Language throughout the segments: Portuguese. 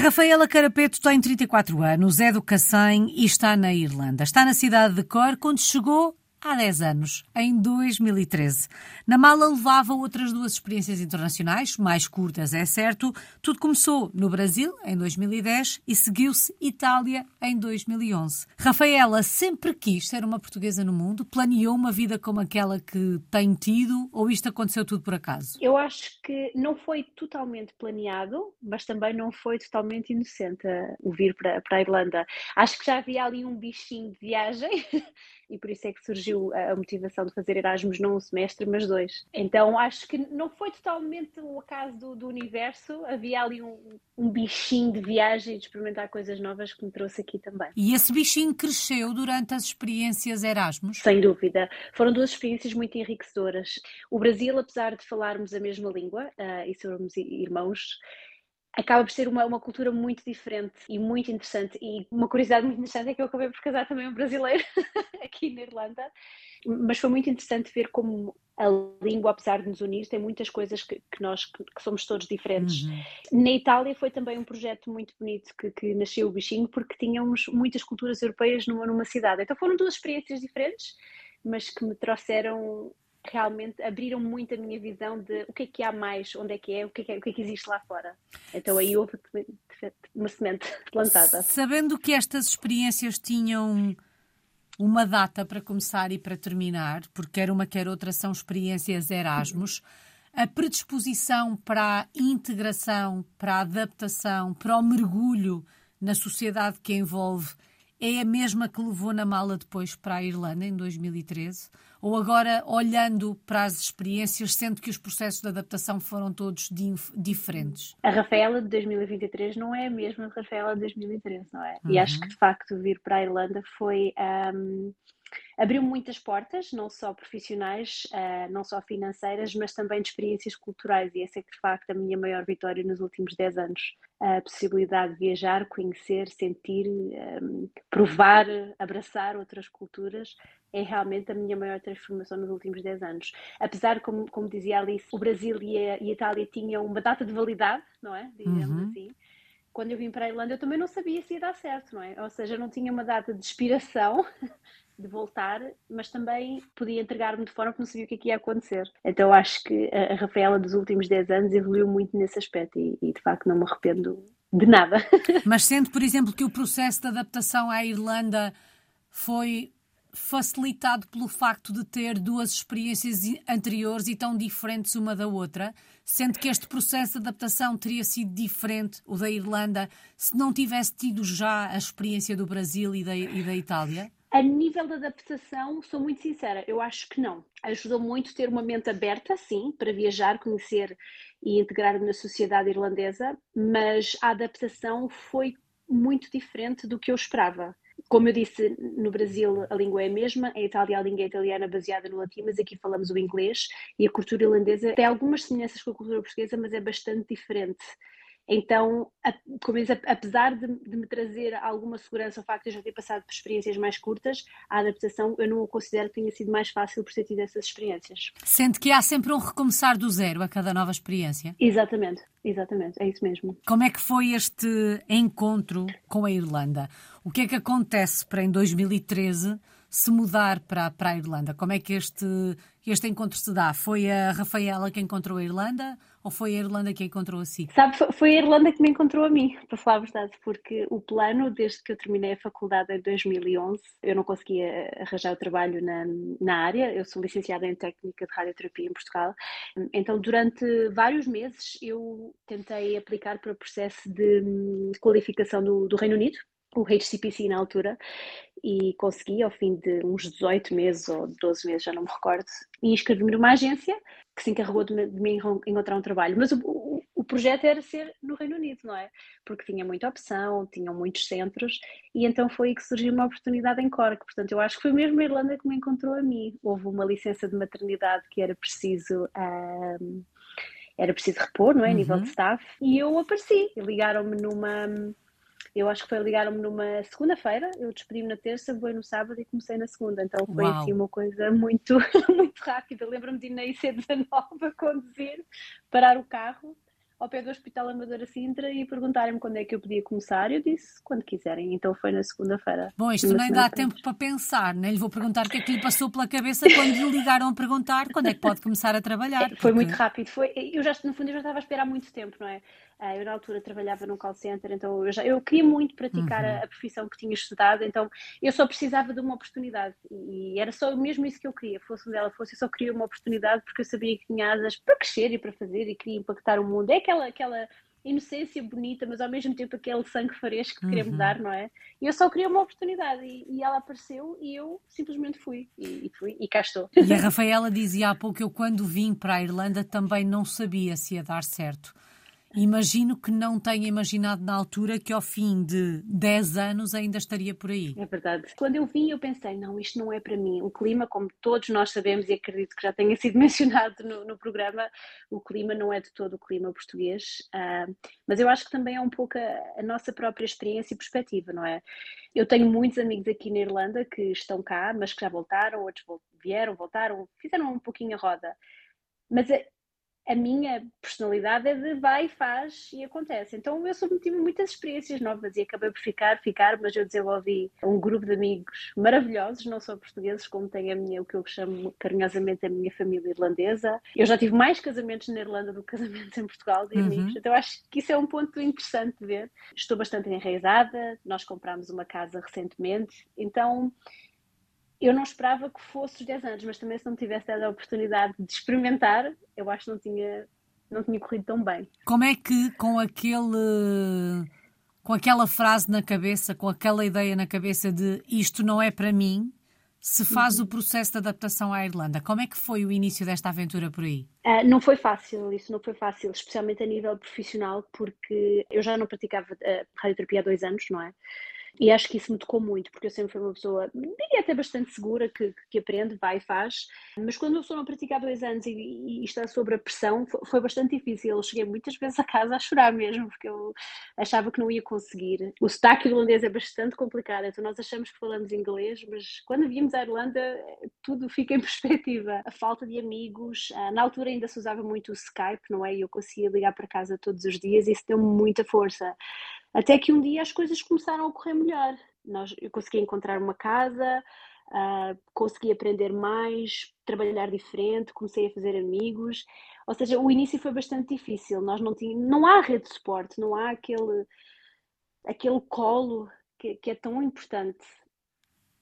Rafaela Carapeto tem 34 anos, é do Cacém e está na Irlanda. Está na cidade de Cork, quando chegou há 10 anos, em 2013. Na mala levava outras duas experiências internacionais, mais curtas, é certo. Tudo começou no Brasil, em 2010, e seguiu-se Itália, em 2011. Rafaela sempre quis ser uma portuguesa no mundo? Planeou uma vida como aquela que tem tido? Ou isto aconteceu tudo por acaso? Eu acho que não foi totalmente planeado, mas também não foi totalmente inocente o vir para, para a Irlanda. Acho que já havia ali um bichinho de viagem e por isso é que surgiu a motivação de fazer Erasmus não um semestre, mas dois. Então acho que não foi totalmente o acaso do, do universo, havia ali um, um, bichinho de viagem de experimentar coisas novas que me trouxe aqui também. E esse bichinho cresceu durante as experiências Erasmus? Sem dúvida. Foram duas experiências muito enriquecedoras. O Brasil, apesar de falarmos a mesma língua uh, e sermos irmãos, acaba por ser uma, uma cultura muito diferente e muito interessante. E uma curiosidade muito interessante é que eu acabei por casar também um brasileiro aqui na Irlanda, mas foi muito interessante ver como a língua, apesar de nos unir, tem muitas coisas que, que nós que, que, somos todos diferentes. Uhum. Na Itália foi também um projeto muito bonito que, que, nasceu o bichinho, porque tínhamos muitas culturas europeias numa, numa cidade. Então foram duas experiências diferentes, mas que me trouxeram realmente abriram muito a minha visão de o que é que há mais, onde é que é, o que é que, é, o que, é que existe lá fora. Então aí houve uma semente plantada. Sabendo que estas experiências tinham uma data para começar e para terminar, porque quer uma quer outra são experiências Erasmus, a predisposição para a integração, para a adaptação, para o mergulho na sociedade que envolve é a mesma que levou na mala depois para a Irlanda em 2013? Ou agora, olhando para as experiências, sendo que os processos de adaptação foram todos diferentes? A Rafaela de 2023 não é a mesma Rafaela de 2013, não é? Uhum. E acho que de facto vir para a Irlanda foi. Um abriu muitas portas, não só profissionais, uh, não só financeiras, mas também de experiências culturais, e essa é de facto a minha maior vitória nos últimos 10 anos. A possibilidade de viajar, conhecer, sentir, um, provar, abraçar outras culturas é realmente a minha maior transformação nos últimos 10 anos. Apesar, como, como dizia Alice, o Brasil e a, e a Itália tinham uma data de validade, não é? Digamos uhum. assim quando eu vim para a Irlanda, eu também não sabia se ia dar certo, não é? Ou seja, não tinha uma data de expiração de voltar, mas também podia entregar-me de forma que não sabia o que, é que ia acontecer. Então acho que a, Rafaela dos últimos 10 anos evoluiu muito nesse aspecto e, e de facto não me arrependo de nada. Mas sendo, por exemplo, que o processo de adaptação à Irlanda foi facilitado pelo facto de ter duas experiências anteriores e tão diferentes uma da outra, sendo que este processo de adaptação teria sido diferente, o da Irlanda, se não tivesse tido já a experiência do Brasil e da, e da Itália? A nível de adaptação, sou muito sincera, eu acho que não. Ajudou muito ter uma mente aberta, sim, para viajar, conhecer e integrar-me na sociedade irlandesa, mas a adaptação foi muito diferente do que eu esperava. Como eu disse, no Brasil a língua é a mesma, em Itália a língua é italiana baseada no latim, mas aqui falamos o inglês e a cultura irlandesa tem algumas semelhanças com a cultura portuguesa, mas é bastante diferente. Então, apesar de, de, me trazer alguma segurança o facto de eu já ter passado por experiências mais curtas, a adaptação eu não considero que tenha sido mais fácil por ter tido essas experiências. Sente que há sempre um recomeçar do zero a cada nova experiência? Exatamente, exatamente, é isso mesmo. Como é que foi este encontro com a Irlanda? O que é que acontece para em 2013 se mudar para, para a Irlanda? Como é que este, este encontro se dá? Foi a Rafaela que encontrou a Irlanda? ou foi a Irlanda que a encontrou a si? Sabe, foi a Irlanda que me encontrou a mim, para falar a verdade, porque o plano, desde que eu terminei a faculdade em 2011, eu não conseguia arranjar o trabalho na, na área, eu sou licenciada em técnica de radioterapia em Portugal, então durante vários meses eu tentei aplicar para o processo de qualificação do, do Reino Unido, o HCPC na altura, e consegui, ao fim de uns 18 meses ou 12 meses, já não me recordo, e inscrevi-me numa agência que se encarregou de me, de me encontrar um trabalho. Mas o, o, o, projeto era ser no Reino Unido, não é? Porque tinha muita opção, tinham muitos centros, e então foi aí que surgiu uma oportunidade em Cork. Portanto, eu acho que foi mesmo a Irlanda que me encontrou a mim. Houve uma licença de maternidade que era preciso. Um, era preciso repor, não é? A nível uhum. de staff, e eu apareci. Ligaram-me numa eu acho que foi ligaram-me numa segunda-feira, eu despedi-me na terça, vou no sábado e comecei na segunda. Então foi Uau. assim uma coisa muito, muito rápida. Lembro-me de ir na IC19 a conduzir, parar o carro, ao pé do Hospital Amadora Sintra e perguntarem-me quando é que eu podia começar. Eu disse quando quiserem, então foi na segunda-feira. Bom, isto nem dá tempo para pensar, nem lhe vou perguntar o que é que lhe passou pela cabeça quando lhe ligaram a perguntar quando é que pode começar a trabalhar. Porque... Foi muito rápido, foi, eu já, no fundo, eu já estava a esperar muito tempo, não é? Ah, eu, na altura, trabalhava num call center, então eu, já, eu queria muito praticar uhum. a, a, profissão que tinha estudado, então eu só precisava de uma oportunidade e, e era só mesmo isso que eu queria, fosse onde ela fosse, eu só queria uma oportunidade porque eu sabia que tinha asas para crescer e para fazer e queria impactar o mundo. É aquela, aquela inocência bonita, mas ao mesmo tempo aquele sangue fresco que uhum. queremos dar, não é? E eu só queria uma oportunidade e, e ela apareceu e eu simplesmente fui e, e, fui e cá estou. E a Rafaela dizia há pouco eu quando vim para a Irlanda também não sabia se ia dar certo. Imagino que não tenha imaginado na altura que ao fim de 10 anos ainda estaria por aí. É verdade. Quando eu vim, eu pensei, não, isto não é para mim. O clima, como todos nós sabemos, e acredito que já tenha sido mencionado no, no programa, o clima não é de todo o clima português. Uh, mas eu acho que também é um pouco a, a nossa própria experiência e perspectiva, não é? Eu tenho muitos amigos aqui na Irlanda que estão cá, mas que já voltaram, outros vieram, voltaram, fizeram um pouquinho a roda. Mas a minha personalidade é de vai, faz e acontece. Então eu tive muitas experiências novas e acabei por ficar, ficar, mas eu desenvolvi um grupo de amigos maravilhosos, não só portugueses, como tem a minha, o que eu chamo carinhosamente a minha família irlandesa. Eu já tive mais casamentos na Irlanda do que casamentos em Portugal de uhum. amigos, então acho que isso é um ponto interessante de ver. Estou bastante enraizada, nós comprámos uma casa recentemente, então eu não esperava que fosse os 10 anos, mas também se não tivesse dado a oportunidade de experimentar, eu acho que não tinha, não tinha corrido tão bem. Como é que com aquele com aquela frase na cabeça, com aquela ideia na cabeça de isto não é para mim, se faz uhum. o processo de adaptação à Irlanda? Como é que foi o início desta aventura por aí? Uh, não foi fácil, isso não foi fácil, especialmente a nível profissional, porque eu já não praticava uh, radioterapia há dois anos, não é? E acho que isso me tocou muito, porque eu sempre fui uma pessoa, diria até bastante segura, que, que aprende, vai e faz. Mas quando eu sou não praticar há dois anos e, e, está sob a pressão, foi, foi, bastante difícil. Eu cheguei muitas vezes a casa a chorar mesmo, porque eu achava que não ia conseguir. O sotaque irlandês é bastante complicado, então nós achamos que falamos inglês, mas quando viemos à Irlanda, tudo fica em perspectiva. A falta de amigos, ah, na altura ainda se usava muito o Skype, não é? E eu conseguia ligar para casa todos os dias e isso deu-me muita força. Até que um dia as coisas começaram a correr melhor. Nós, eu consegui encontrar uma casa, uh, consegui aprender mais, trabalhar diferente, comecei a fazer amigos. Ou seja, o início foi bastante difícil. Nós não tínhamos, não há rede de suporte, não há aquele, aquele colo que, que é tão importante.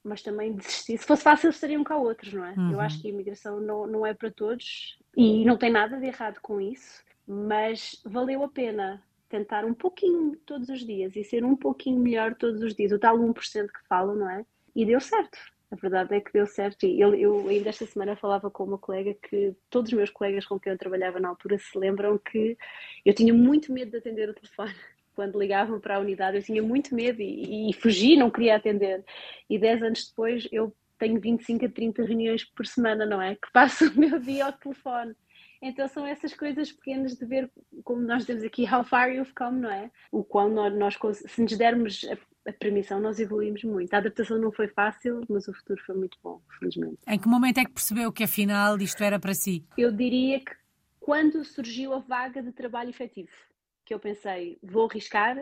Mas também desistir. Se fosse fácil, estariam cá outros, não é? Uhum. Eu acho que a imigração não, não é para todos e não tem nada de errado com isso, mas valeu a pena tentar um pouquinho todos os dias e ser um pouquinho melhor todos os dias, o tal 1% que falo, não é? E deu certo. A verdade é que deu certo. E eu, eu ainda esta semana falava com uma colega que todos os meus colegas com quem eu trabalhava na altura se lembram que eu tinha muito medo de atender o telefone. Quando ligavam para a unidade, eu tinha muito medo e, e fugi, não queria atender. E 10 anos depois, eu tenho 25 a 30 reuniões por semana, não é? Que passo o meu dia ao telefone. Então são essas coisas pequenas de ver, como nós temos aqui, how far you've come, não é? O quão nós, nós se nos dermos a, a, permissão, nós evoluímos muito. A adaptação não foi fácil, mas o futuro foi muito bom, felizmente. Em que momento é que percebeu que afinal isto era para si? Eu diria que quando surgiu a vaga de trabalho efetivo, que eu pensei, vou arriscar,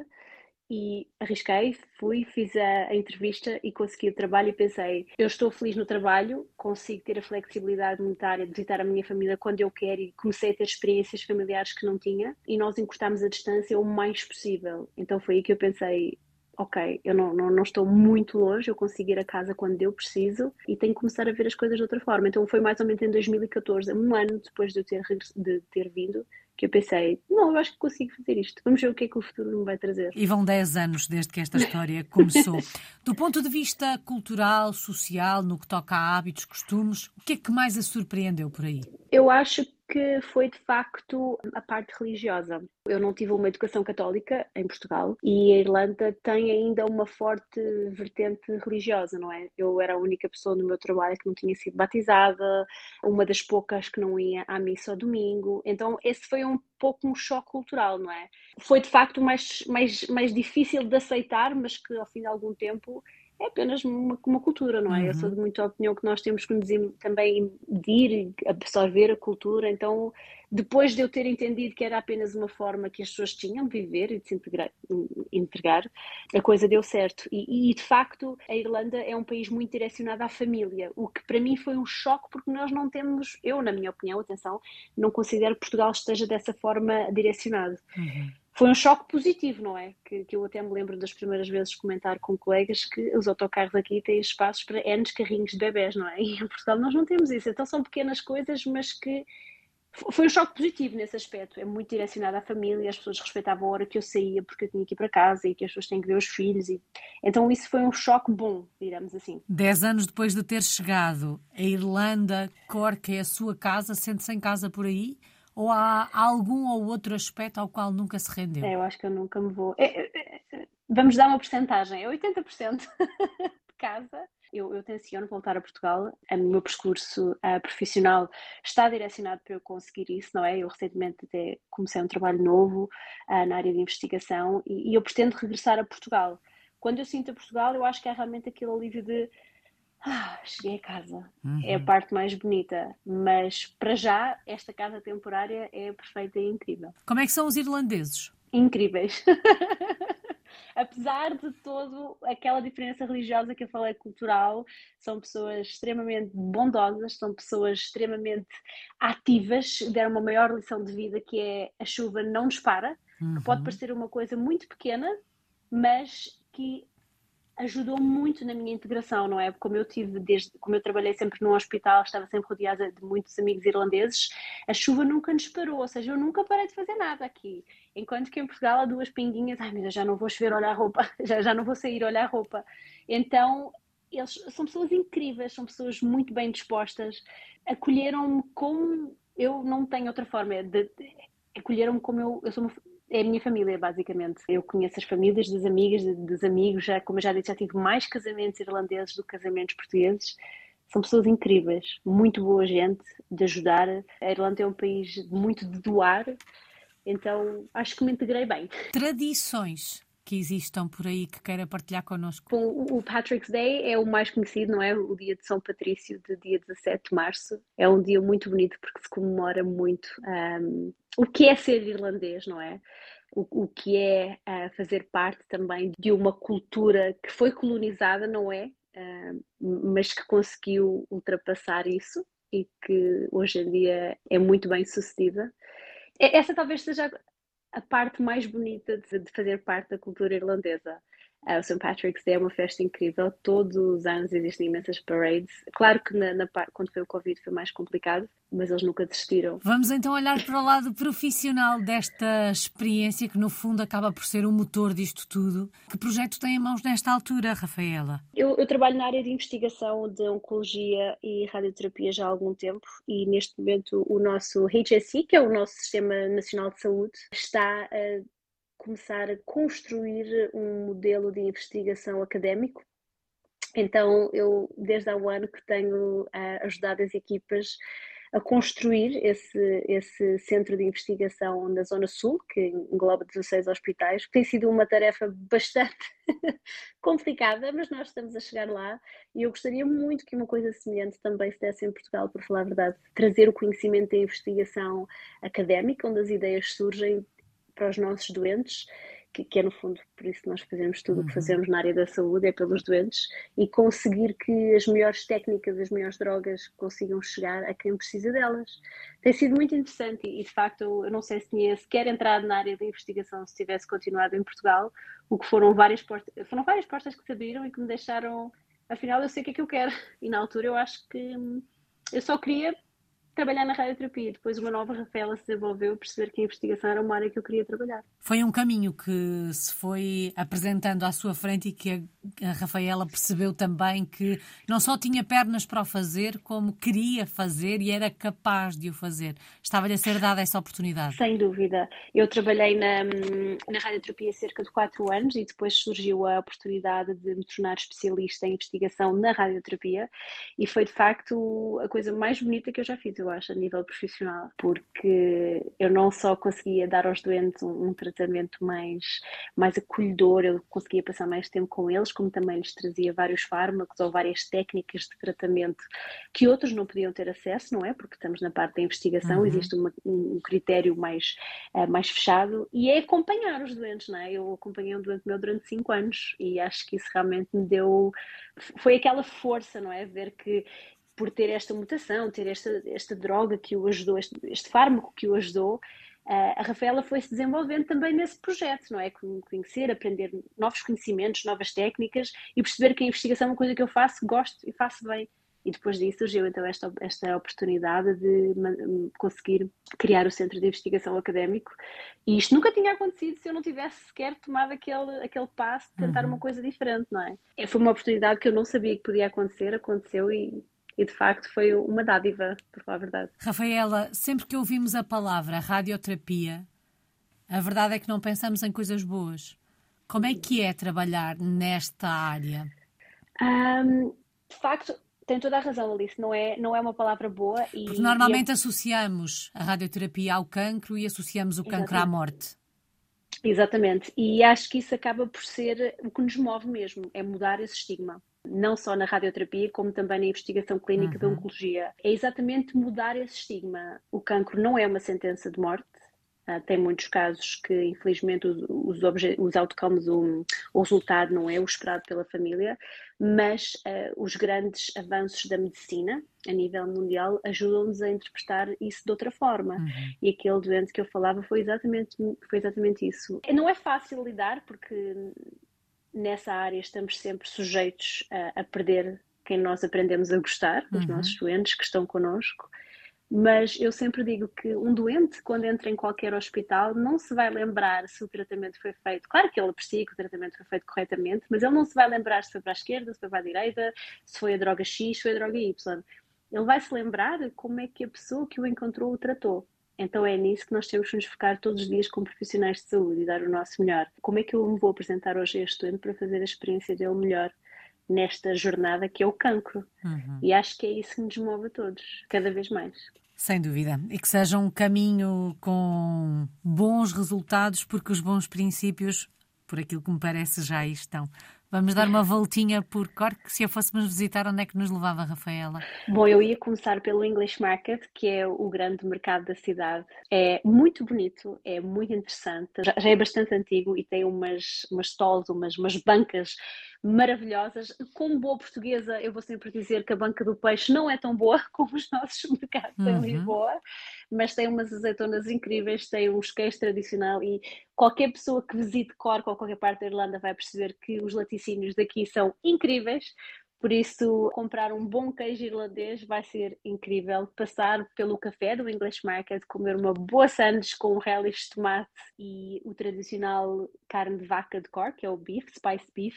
e arrisquei, fui, fiz a, a, entrevista e consegui o trabalho e pensei, eu estou feliz no trabalho, consigo ter a flexibilidade monetária de visitar a minha família quando eu quero e comecei a ter experiências familiares que não tinha e nós encurtámos a distância o mais possível. Então foi aí que eu pensei, ok, eu não, não, não, estou muito longe, eu consigo ir a casa quando eu preciso e tenho que começar a ver as coisas de outra forma. Então foi mais ou menos em 2014, um ano depois de eu ter, de ter vindo, que eu pensei, não, eu acho que consigo fazer isto. Vamos ver o que é que o futuro me vai trazer. E vão 10 anos desde que esta história começou. Do ponto de vista cultural, social, no que toca a hábitos, costumes, o que é que mais a surpreendeu por aí? Eu acho que foi de facto a parte religiosa. Eu não tive uma educação católica em Portugal e a Irlanda tem ainda uma forte vertente religiosa, não é? Eu era a única pessoa no meu trabalho que não tinha sido batizada, uma das poucas que não ia à missa ao domingo. Então, esse foi um pouco um choque cultural, não é? Foi de facto mais, mais, mais difícil de aceitar, mas que ao fim de algum tempo é apenas uma, uma cultura, não é? Uhum. Eu sou de muita opinião que nós temos que nos também medir absorver a cultura, então depois de eu ter entendido que era apenas uma forma que as pessoas tinham de viver e de se integrar, integrar a coisa deu certo. E, e, de facto, a Irlanda é um país muito direcionado à família, o que para mim foi um choque, porque nós não temos, eu, na minha opinião, atenção, não considero que Portugal esteja dessa forma direcionado. Uhum foi um choque positivo, não é? Que, que, eu até me lembro das primeiras vezes comentar com colegas que os autocarros aqui têm espaços para N carrinhos de bebés, não é? E em Portugal nós não temos isso. Então são pequenas coisas, mas que foi um choque positivo nesse aspecto. É muito direcionado à família, as pessoas respeitavam a hora que eu saía porque eu tinha que ir para casa e que as pessoas têm que ver os filhos. E... Então isso foi um choque bom, digamos assim. Dez anos depois de ter chegado, a Irlanda, Cork é a sua casa, sente-se em casa por aí? Ou há algum ou outro aspecto ao qual nunca se rendeu? É, eu acho que eu nunca me vou. É, é, é vamos dar uma porcentagem, é 80% de casa. Eu, eu tenciono voltar a Portugal. O meu percurso uh, profissional está direcionado para eu conseguir isso, não é? Eu recentemente até comecei um trabalho novo uh, na área de investigação e, e eu pretendo regressar a Portugal. Quando eu sinto a Portugal, eu acho que é realmente aquele alívio de ah, cheguei a casa. Uhum. É a uhum. parte mais bonita. Mas para já, esta casa temporária é perfeita e incrível. Como é que são os irlandeses? Incríveis. Apesar de todo aquela diferença religiosa que eu falei cultural, são pessoas extremamente bondosas, são pessoas extremamente ativas, deram uma maior lição de vida que é a chuva não nos para, uhum. que pode parecer uma coisa muito pequena, mas que ajudou muito na minha integração, não é? Como eu tive desde, como eu trabalhei sempre num hospital, estava sempre rodeada de muitos amigos irlandeses, a chuva nunca nos parou, ou seja, eu nunca parei de fazer nada aqui. Enquanto que em Portugal há duas pinguinhas, ai, mas eu já não vou chover olhar roupa, já, já não vou sair olhar roupa. Então, eles são pessoas incríveis, são pessoas muito bem dispostas, acolheram-me como eu não tenho outra forma de, de acolheram-me como eu, eu sou uma, é a minha família, basicamente. Eu conheço as famílias das amigas, dos amigos, já, como eu já disse, já tive mais casamentos irlandeses do que casamentos portugueses. São pessoas incríveis, muito boa gente, de ajudar. A Irlanda é um país muito de doar, então acho que me integrei bem. Tradições que existam por aí que queira partilhar connosco? Bom, o Patrick's Day é o mais conhecido, não é? O dia de São Patrício, de dia 17 de março. É um dia muito bonito porque se comemora muito um, o que é ser irlandês, não é? O, o que é uh, fazer parte também de uma cultura que foi colonizada, não é? Uh, mas que conseguiu ultrapassar isso e que hoje em dia é muito bem sucedida. Essa talvez seja a parte mais bonita de, de fazer parte da cultura irlandesa. Uh, o St. Patrick's Day é uma festa incrível, todos os anos existem imensas parades. Claro que na, na, quando foi o Covid foi mais complicado, mas eles nunca desistiram. Vamos então olhar para o lado profissional desta experiência, que no fundo acaba por ser o motor disto tudo. Que projeto tem em mãos nesta altura, Rafaela? Eu, eu trabalho na área de investigação de oncologia e radioterapia já há algum tempo e neste momento o nosso HSI, que é o nosso Sistema Nacional de Saúde, está a começar a construir um modelo de investigação académico. Então, eu, desde há um ano que tenho uh, ajudado as equipas a construir esse, esse centro de investigação na Zona Sul, que engloba 16 hospitais. Tem sido uma tarefa bastante complicada, mas nós estamos a chegar lá e eu gostaria muito que uma coisa semelhante também se desse em Portugal, por falar a verdade, trazer o conhecimento da investigação académica, onde as ideias surgem para os nossos doentes, que, que, é no fundo por isso que nós fazemos tudo o uhum. que fazemos na área da saúde, é pelos doentes, e conseguir que as melhores técnicas, as melhores drogas consigam chegar a quem precisa delas. Tem sido muito interessante e, de facto, eu não sei se tinha sequer entrado na área da investigação se tivesse continuado em Portugal, o que foram várias portas, foram várias portas que se abriram e que me deixaram, afinal eu sei o que é que eu quero, e na altura eu acho que hum, eu só queria trabalhar na radioterapia. Depois uma nova Rafaela se desenvolveu perceber que a investigação era uma área que eu queria trabalhar. Foi um caminho que se foi apresentando à sua frente e que a, Rafaela percebeu também que não só tinha pernas para o fazer, como queria fazer e era capaz de o fazer. Estava-lhe a ser dada essa oportunidade. Sem dúvida. Eu trabalhei na, na radioterapia cerca de 4 anos e depois surgiu a oportunidade de me tornar especialista em investigação na radioterapia e foi de facto a coisa mais bonita que eu já fiz. Eu eu acho, a nível profissional, porque eu não só conseguia dar aos doentes um, um tratamento mais, mais acolhedor, eu conseguia passar mais tempo com eles, como também lhes trazia vários fármacos ou várias técnicas de tratamento que outros não podiam ter acesso, não é? Porque estamos na parte da investigação, uhum. existe uma, um critério mais, uh, mais fechado e é acompanhar os doentes, não é? Eu acompanhei um doente meu durante cinco anos e acho que isso realmente me deu. Foi aquela força, não é? Ver que por ter esta mutação, ter esta, esta droga que o ajudou, este, este fármaco que o ajudou, a Rafaela foi se desenvolvendo também nesse projeto, não é? Conhecer, aprender novos conhecimentos, novas técnicas e perceber que a investigação é uma coisa que eu faço, gosto e faço bem. E depois disso surgiu então esta, esta oportunidade de conseguir criar o Centro de Investigação Académico. E isto nunca tinha acontecido se eu não tivesse sequer tomado aquele, aquele passo de tentar uhum. uma coisa diferente, não é? é? Foi uma oportunidade que eu não sabia que podia acontecer, aconteceu e, e de facto foi uma dádiva, por falar a verdade. Rafaela, sempre que ouvimos a palavra radioterapia, a verdade é que não pensamos em coisas boas. Como é que é trabalhar nesta área? Um, de facto, tem toda a razão, Alice, não é, não é uma palavra boa. E, Porque normalmente e associamos a radioterapia ao cancro e associamos o Exatamente. cancro à morte. Exatamente, e acho que isso acaba por ser o que nos move mesmo, é mudar esse estigma. Não só na radioterapia, como também na investigação clínica uhum. da oncologia. É exatamente mudar esse estigma. O cancro não é uma sentença de morte, Uh, tem muitos casos que, infelizmente, os, os, os outcomes, o, o, resultado não é o esperado pela família, mas uh, os grandes avanços da medicina a nível mundial ajudam-nos a interpretar isso de outra forma. Uhum. E aquele doente que eu falava foi exatamente, foi exatamente isso. Não é fácil lidar, porque nessa área estamos sempre sujeitos a, a perder quem nós aprendemos a gostar, os uhum. nossos doentes que estão connosco. Mas eu sempre digo que um doente, quando entra em qualquer hospital, não se vai lembrar se o tratamento foi feito. Claro que ele aprecia que o tratamento foi feito corretamente, mas ele não se vai lembrar se foi para a esquerda, se foi para a direita, se foi a droga X, se foi a droga Y. Ele vai se lembrar como é que a pessoa que o encontrou o tratou. Então é nisso que nós temos que nos focar todos os dias como profissionais de saúde e dar o nosso melhor. Como é que eu me vou apresentar hoje a este doente para fazer a experiência dele melhor? nesta jornada que é o cancro. Uhum. E acho que é isso que nos move a todos, cada vez mais. Sem dúvida. E que seja um caminho com bons resultados, porque os bons princípios, por aquilo que me parece, já aí estão. Vamos dar uma voltinha por Cork. Se a fôssemos visitar, onde é que nos levava, Rafaela? Bom, eu ia começar pelo English Market, que é o grande mercado da cidade. É muito bonito, é muito interessante, já, já é bastante antigo e tem umas, umas stalls, umas, umas bancas maravilhosas. Como boa portuguesa, eu vou sempre dizer que a banca do peixe não é tão boa como os nossos mercados uhum. em Lisboa, mas tem umas azeitonas incríveis, tem um queijos tradicional e qualquer pessoa que visite Cork ou qualquer parte da Irlanda vai perceber que os laticínios daqui são incríveis. Por isso, comprar um bom queijo irlandês vai ser incrível. Passar pelo café do English Market, comer uma boa sandes com relish de tomate e o tradicional carne de vaca de Cork, que é o beef, spice beef,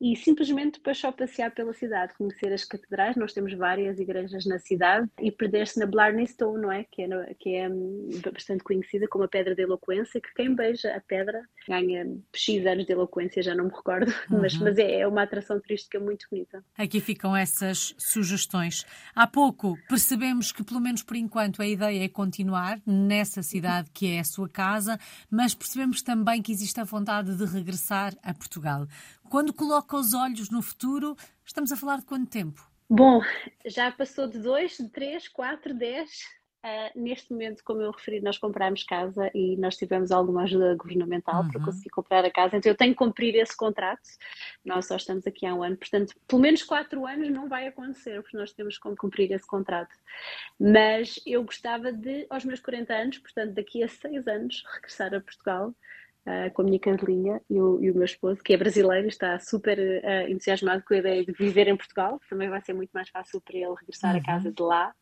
e simplesmente depois só passear pela cidade, conhecer as catedrais, nós temos várias igrejas na cidade, e perder-se na Blarney Stone, não é? Que é, que é hum, bastante conhecida como a Pedra da Eloquência, que quem beija a pedra ganha X anos de eloquência, já não me recordo, uhum. mas, mas é, é uma atração turística muito bonita. Aqui ficam essas sugestões. Há pouco percebemos que, pelo menos por enquanto, a ideia é continuar nessa cidade que é a sua casa, mas percebemos também que existe a vontade de regressar a Portugal. Quando coloca os olhos no futuro, estamos a falar de quanto tempo? Bom, já passou de dois, de três, quatro, dez. Uh, neste momento, como eu referi, nós comprámos casa e nós tivemos alguma ajuda governamental uhum. para conseguir comprar a casa, então eu tenho que cumprir esse contrato. Nós só estamos aqui há um ano, portanto, pelo menos quatro anos não vai acontecer, porque nós temos que cumprir esse contrato. Mas eu gostava de, aos meus 40 anos, portanto, daqui a seis anos, regressar a Portugal uh, com a minha cadelinha e o, e o, meu esposo, que é brasileiro, está super uh, entusiasmado com a ideia de viver em Portugal. Também vai ser muito mais fácil para ele regressar uhum. à casa de lá.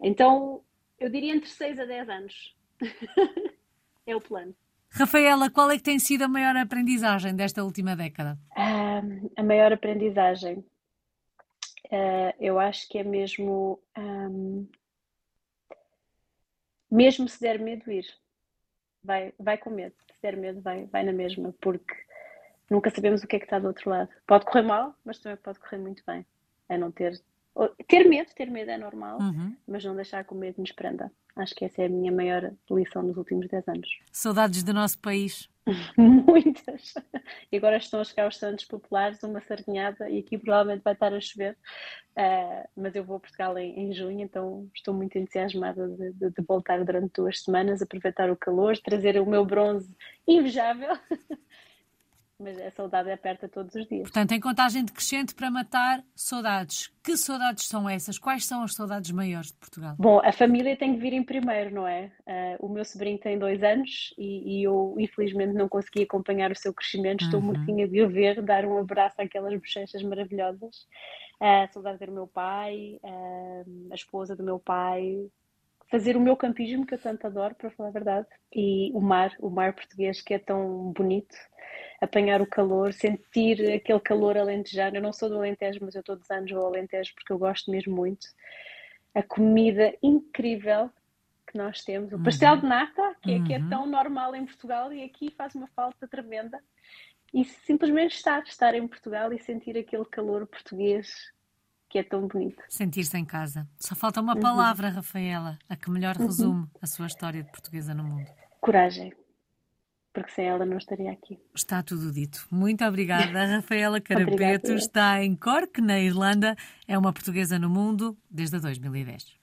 Então, eu diria entre 6 a 10 anos. é o plano. Rafaela, qual é que tem sido a maior aprendizagem desta última década? Uh, a maior aprendizagem, uh, eu acho que é mesmo, um, mesmo se der medo ir, vai, vai com medo se der medo, vai, vai na mesma, porque nunca sabemos o que é que está do outro lado. Pode correr mal, mas também pode correr muito bem. É não ter ter medo, ter medo é normal, Uhum. mas não deixar que o medo nos prenda. Acho que essa é a minha maior lição nos últimos 10 anos. Saudades do nosso país. Muitas. E agora estão a chegar os Santos Populares, uma sardinhada, e aqui provavelmente vai estar a chover. Uh, mas eu vou a Portugal em, em junho, então estou muito entusiasmada de, de, de, voltar durante duas semanas, aproveitar o calor, trazer o meu bronze invejável. mas a saudade aperta todos os dias. Portanto, em contagem decrescente para matar saudades. Que saudades são essas? Quais são as saudades maiores de Portugal? Bom, a família tem que vir em primeiro, não é? Uh, o meu sobrinho tem dois anos e, e, eu, infelizmente, não consegui acompanhar o seu crescimento. Estou uhum. mortinha de o ver, dar um abraço àquelas bochechas maravilhosas. Uh, saudade do meu pai, uh, a esposa do meu pai, fazer o meu campismo que eu tanto adoro, para falar a verdade, e o mar, o mar português que é tão bonito apanhar o calor, sentir aquele calor alentejano. Eu não sou do Alentejo, mas eu todos os anos vou ao Alentejo porque eu gosto mesmo muito. A comida incrível que nós temos, o pastel uhum. de nata, que, é, que é tão normal em Portugal e aqui faz uma falta tremenda. E simplesmente estar, estar em Portugal e sentir aquele calor português que é tão bonito. Sentir-se em casa. Só falta uma palavra, uhum. Rafaela, a que melhor resume uhum. a sua história de portuguesa no mundo. Coragem porque sem ela não estaria aqui. Está tudo dito. Muito obrigada. Rafaela Carapeto está em Cork, na Irlanda. É uma portuguesa no mundo desde 2010.